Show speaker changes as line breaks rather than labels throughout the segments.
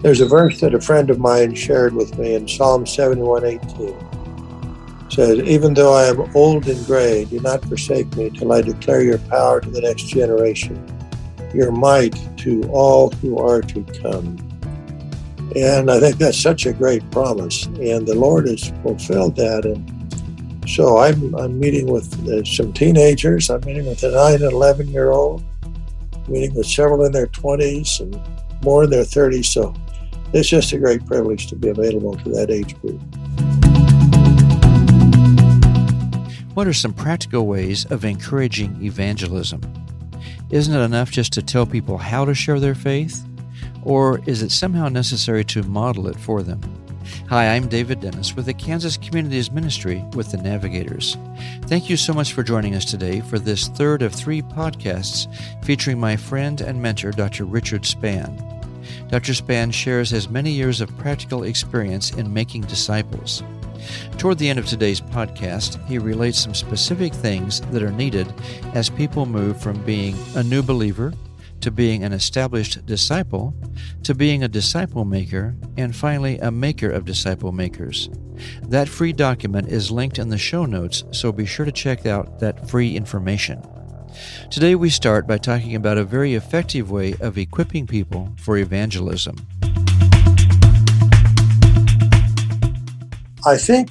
There's a verse that a friend of mine shared with me in Psalm 71:18. says, Even though I am old and gray, do not forsake me till I declare your power to the next generation, your might to all who are to come. And I think that's such a great promise. And the Lord has fulfilled that. And so I'm, I'm meeting with uh, some teenagers. I'm meeting with a 9 and 11 year old, meeting with several in their 20s and more in their 30s. So it's just a great privilege to be available to that age group.
What are some practical ways of encouraging evangelism? Isn't it enough just to tell people how to share their faith? Or is it somehow necessary to model it for them? Hi, I'm David Dennis with the Kansas Communities Ministry with the Navigators. Thank you so much for joining us today for this third of three podcasts featuring my friend and mentor, Dr. Richard Spann. Dr. Spann shares his many years of practical experience in making disciples. Toward the end of today's podcast, he relates some specific things that are needed as people move from being a new believer to being an established disciple to being a disciple maker and finally a maker of disciple makers. That free document is linked in the show notes, so be sure to check out that free information. Today, we start by talking about a very effective way of equipping people for evangelism.
I think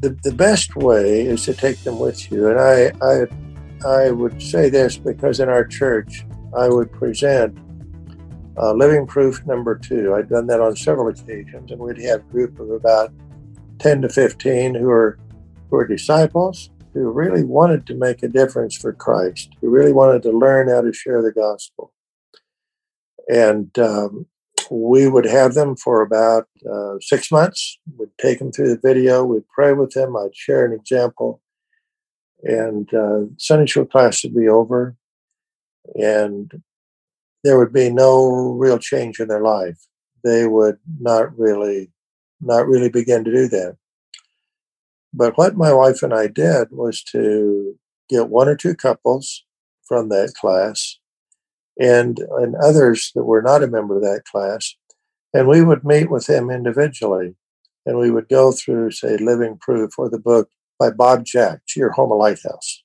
the, the best way is to take them with you. And I, I, I would say this because in our church, I would present uh, living proof number two. I'd done that on several occasions, and we'd have a group of about 10 to 15 who are, who are disciples who really wanted to make a difference for Christ, who really wanted to learn how to share the gospel. And um, we would have them for about uh, six months. We'd take them through the video, we'd pray with them, I'd share an example, and uh, Sunday school class would be over, and there would be no real change in their life. They would not really, not really begin to do that. But what my wife and I did was to get one or two couples from that class and, and others that were not a member of that class. And we would meet with them individually. And we would go through, say, Living Proof or the book by Bob Jack, To Your Home a Lighthouse.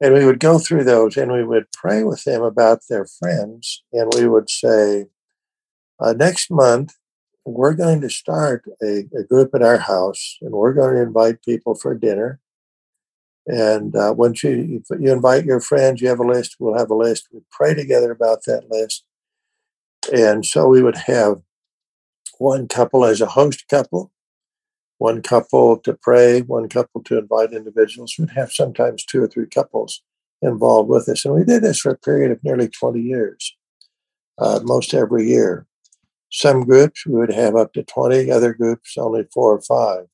And we would go through those and we would pray with them about their friends. And we would say, uh, next month, we're going to start a, a, group at our house and we're going to invite people for dinner. And uh, once you, you invite your friends, you have a list, we'll have a list. We pray together about that list. And so we would have one couple as a host couple, one couple to pray, one couple to invite individuals. We'd have sometimes two or three couples involved with us. And we did this for a period of nearly 20 years, uh, most every year. Some groups we would have up to 20, other groups only four or five.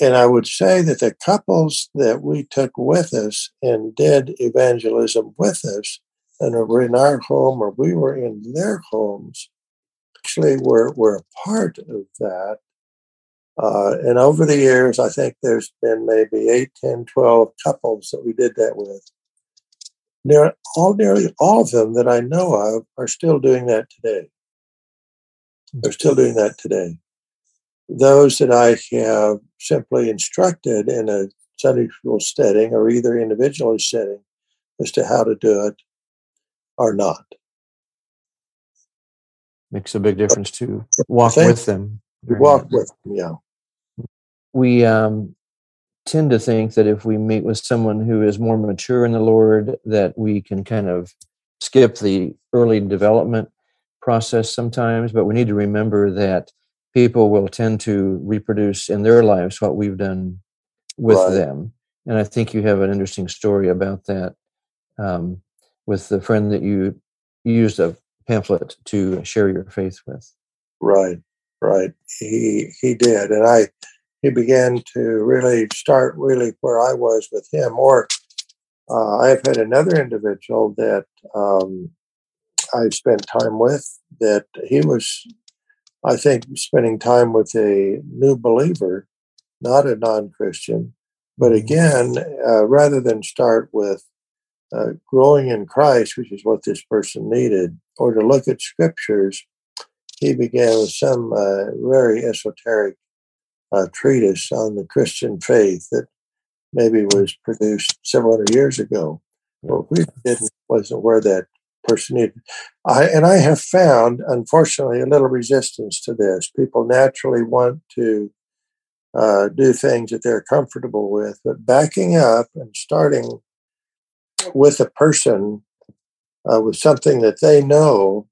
And I would say that the couples that we took with us and did evangelism with us and were in our home or we were in their homes actually were, were a part of that. Uh, and over the years, I think there's been maybe 8, 10, 12 couples that we did that with. Near, all, nearly all of them that I know of are still doing that today. They're still doing that today. Those that I have simply instructed in a Sunday school setting or either individually setting as to how to do it are not.
Makes a big difference to walk with them.
Walk with them, yeah.
We um, tend to think that if we meet with someone who is more mature in the Lord, that we can kind of skip the early development process sometimes, but we need to remember that people will tend to reproduce in their lives what we've done with right. them. And I think you have an interesting story about that um, with the friend that you used a pamphlet to share your faith with.
Right, right. He he did, and I he began to really start really where I was with him. Or uh, I've had another individual that um, I spent time with that he was, I think, spending time with a new believer, not a non Christian. But mm-hmm. again, uh, rather than start with uh, growing in Christ, which is what this person needed, or to look at scriptures, he began with some uh, very esoteric uh, treatise on the Christian faith that maybe was produced several hundred years ago. But we didn't wasn't where that person needed. I and I have found, unfortunately, a little resistance to this. People naturally want to uh, do things that they're comfortable with, but backing up and starting with a person uh, with something that they know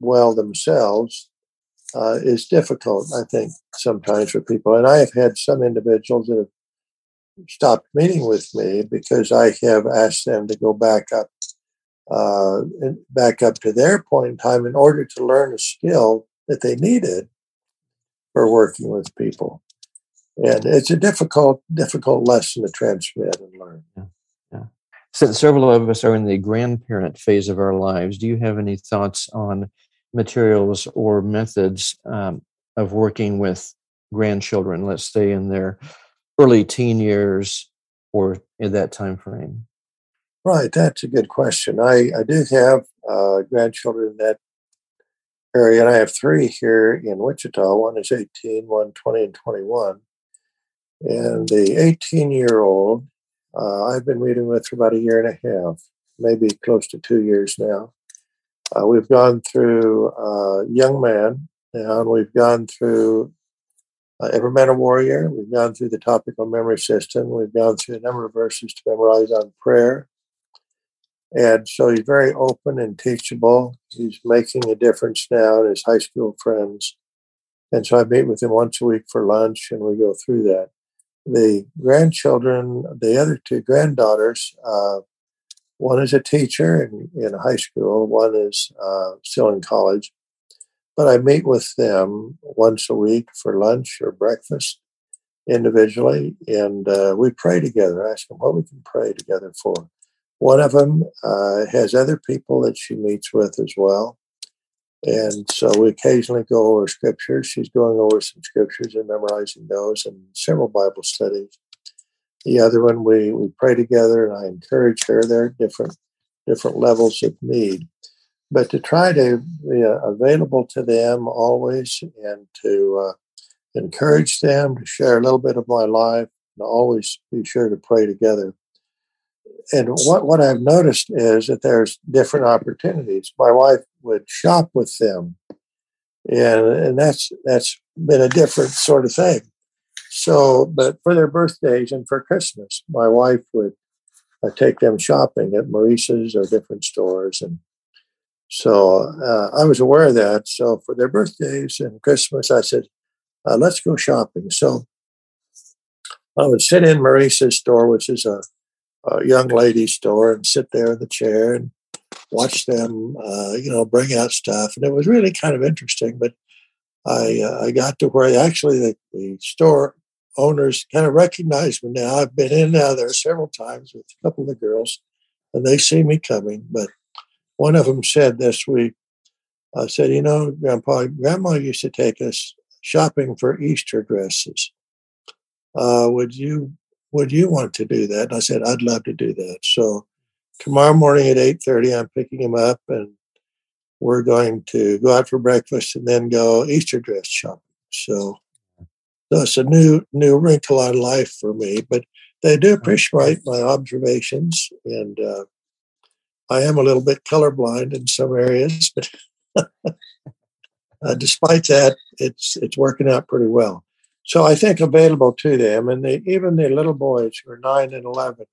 well themselves uh, is difficult, I think, sometimes for people. And I have had some individuals that have stopped meeting with me because I have asked them to go back up, uh, back up to their point in time in order to learn a skill that they needed for working with people. And it's a difficult, difficult lesson to transmit and learn.
Yeah. yeah. Since several of us are in the grandparent phase of our lives, do you have any thoughts on materials or methods um, of working with grandchildren, let's say in their early teen years or in that time frame?
Right, that's a good question. I, I do have uh, grandchildren in that area, and I have three here in Wichita. One is 18, one 20, and 21. And the 18 year old, uh, I've been meeting with for about a year and a half, maybe close to two years now. Uh, we've gone through uh, Young Man, and we've gone through uh, Every Man a Warrior. We've gone through the topical memory system. We've gone through a number of verses to memorize on prayer. And so he's very open and teachable. He's making a difference now in his high school friends. And so I meet with him once a week for lunch and we go through that. The grandchildren, the other two granddaughters, uh, one is a teacher in, in high school, one is uh, still in college. But I meet with them once a week for lunch or breakfast individually, and uh, we pray together. I ask them what we can pray together for. One of them uh, has other people that she meets with as well. And so we occasionally go over scriptures. She's going over some scriptures and memorizing those and several Bible studies. The other one, we, we pray together and I encourage her. There are different, different levels of need. But to try to be uh, available to them always and to uh, encourage them to share a little bit of my life and always be sure to pray together. And what, what I've noticed is that there's different opportunities. My wife would shop with them. And, and that's that's been a different sort of thing. So, but for their birthdays and for Christmas, my wife would uh, take them shopping at Maurice's or different stores. And so uh, I was aware of that. So for their birthdays and Christmas, I said, uh, let's go shopping. So I would sit in Maurice's store, which is a, a young ladies store, and sit there in the chair and watch them, uh, you know, bring out stuff. And it was really kind of interesting. But I uh, I got to where actually the, the store owners kind of recognize me now. I've been in now there several times with a couple of the girls, and they see me coming. But one of them said this week, I said, you know, Grandpa, Grandma used to take us shopping for Easter dresses. Uh, would you would you want to do that? And I said, I'd love to do that. So tomorrow morning at eight thirty, I'm picking him up, and we're going to go out for breakfast and then go Easter dress shopping. So that's a new new wrinkle on life for me. But they do appreciate my observations, and uh, I am a little bit colorblind in some areas, but uh, despite that, it's it's working out pretty well. So I think available to them, and they, even the little boys who are nine and eleven,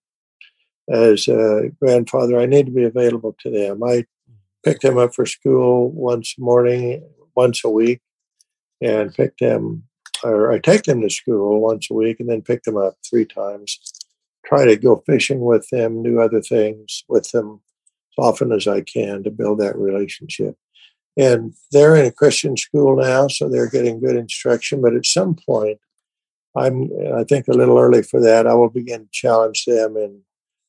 as a grandfather, I need to be available to them. I pick them up for school once morning, once a week, and pick them or I take them to school once a week and then pick them up three times. Try to go fishing with them, do other things with them as often as I can to build that relationship. And they're in a Christian school now, so they're getting good instruction. But at some point, I'm I think a little early for that. I will begin to challenge them in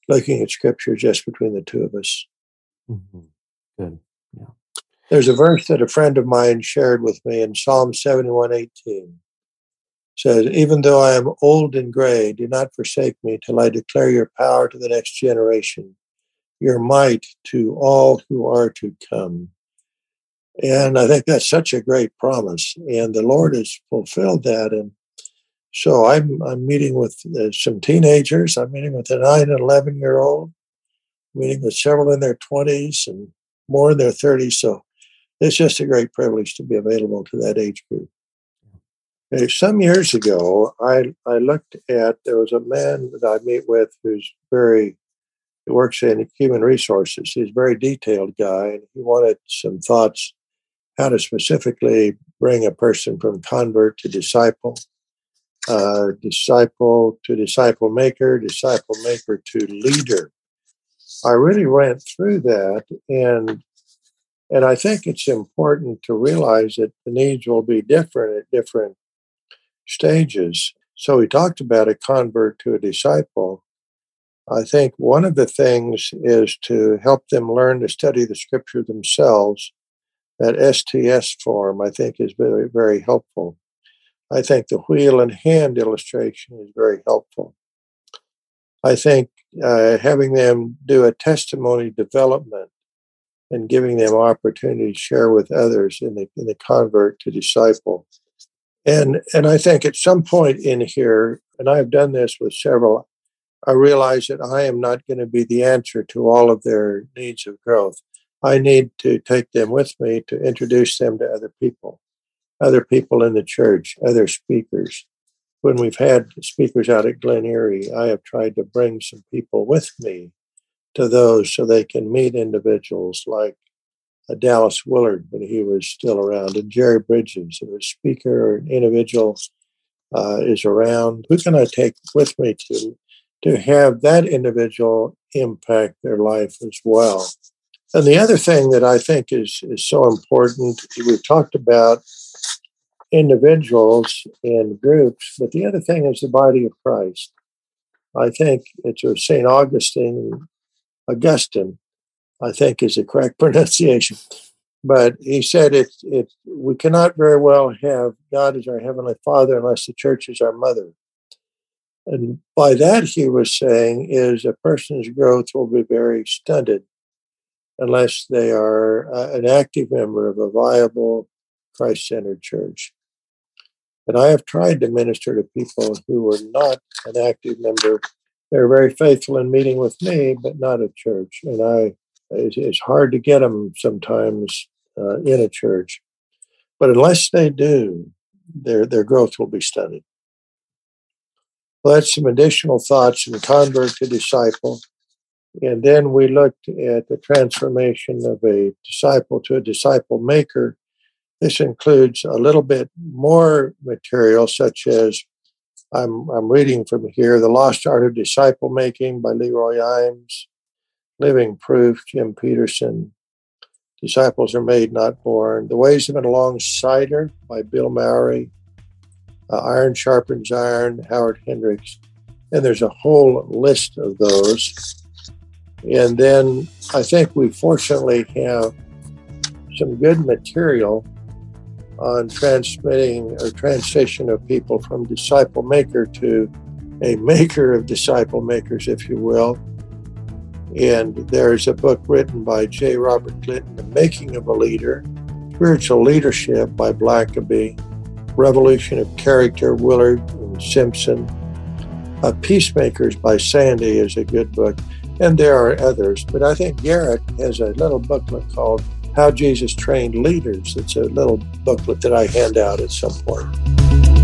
looking at scripture just between the two of us.
Mm-hmm. Good. Yeah.
There's a verse that a friend of mine shared with me in Psalm 71 18 says, Even though I am old and gray, do not forsake me till I declare your power to the next generation your might to all who are to come. And I think that's such a great promise. And the Lord has fulfilled that. And so I'm, I'm meeting with uh, some teenagers. I'm meeting with a 9 and 11 year old, meeting with several in their 20s and more in their 30s. So it's just a great privilege to be available to that age group. Some years ago, I, I looked at, there was a man that I meet with who's very, works in human resources. He's a very detailed guy, and he wanted some thoughts how to specifically bring a person from convert to disciple, uh, disciple to disciple maker, disciple maker to leader. I really went through that, and and I think it's important to realize that the needs will be different at different stages. So we talked about a convert to a disciple. I think one of the things is to help them learn to study the scripture themselves. That STS form, I think, is very, very helpful. I think the wheel and hand illustration is very helpful. I think uh, having them do a testimony development and giving them opportunity to share with others in the in the convert to disciple and and I think at some point in here, and I've done this with several, I realize that I am not going to be the answer to all of their needs of growth. I need to take them with me to introduce them to other people, other people in the church, other speakers. When we've had speakers out at Glen Eyrie, I have tried to bring some people with me to those so they can meet individuals like Dallas Willard when he was still around, and Jerry Bridges, if a speaker or an individual uh, is around, who can I take with me to to have that individual impact their life as well? And the other thing that I think is is so important, we've talked about individuals and groups, but the other thing is the body of Christ. I think it's St. Augustine, Augustine I think is the correct pronunciation. But he said it, it we cannot very well have God as our heavenly Father unless the church is our mother. And by that he was saying is a person's growth will be very stunted unless they are uh, an active member of a viable Christ-centered church. And I have tried to minister to people who were not an active member. They're very faithful in meeting with me, but not at church. And I it's, it's hard to get them sometimes uh, in a church. But unless they do, their, their growth will be stunted. Well, that's some additional thoughts in convert to disciple. And then we looked at the transformation of a disciple to a disciple maker. This includes a little bit more material, such as I'm, I'm reading from here The Lost Art of Disciple Making by Leroy Eims, Living Proof, Jim Petersen. Disciples are made, not born. The Ways of an Alongsider by Bill Mowry. Uh, iron Sharpens Iron, Howard Hendricks. And there's a whole list of those. And then I think we fortunately have some good material on transmitting or transition of people from disciple maker to a maker of disciple makers, if you will. And there's a book written by J. Robert Clinton, The Making of a Leader, Spiritual Leadership by Blackaby, Revolution of Character, Willard and Simpson. Uh, Peacemakers by Sande is a good book, and there are others. But I think Garrett has a little booklet called How Jesus Trained Leaders. It's a little booklet that I hand out at some point.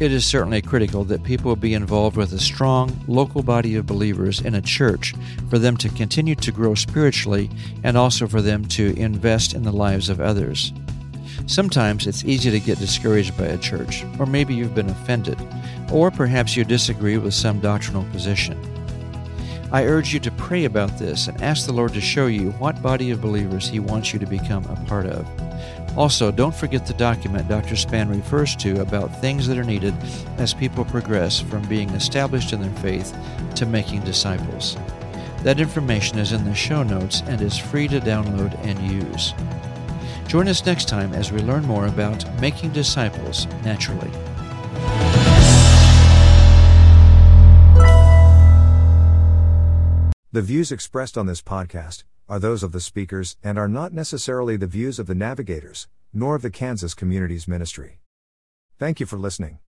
It is certainly critical that people be involved with a strong local body of believers in a church for them to continue to grow spiritually and also for them to invest in the lives of others. Sometimes it's easy to get discouraged by a church, or maybe you've been offended, or perhaps you disagree with some doctrinal position. I urge you to pray about this and ask the Lord to show you what body of believers He wants you to become a part of. Also, don't forget the document Dr. Spann refers to about things that are needed as people progress from being established in their faith to making disciples. That information is in the show notes and is free to download and use. Join us next time as we learn more about making disciples naturally.
The views expressed on this podcast are those of the speakers and are not necessarily the views of the navigators, nor of the Kansas Communities Ministry. Thank you for listening.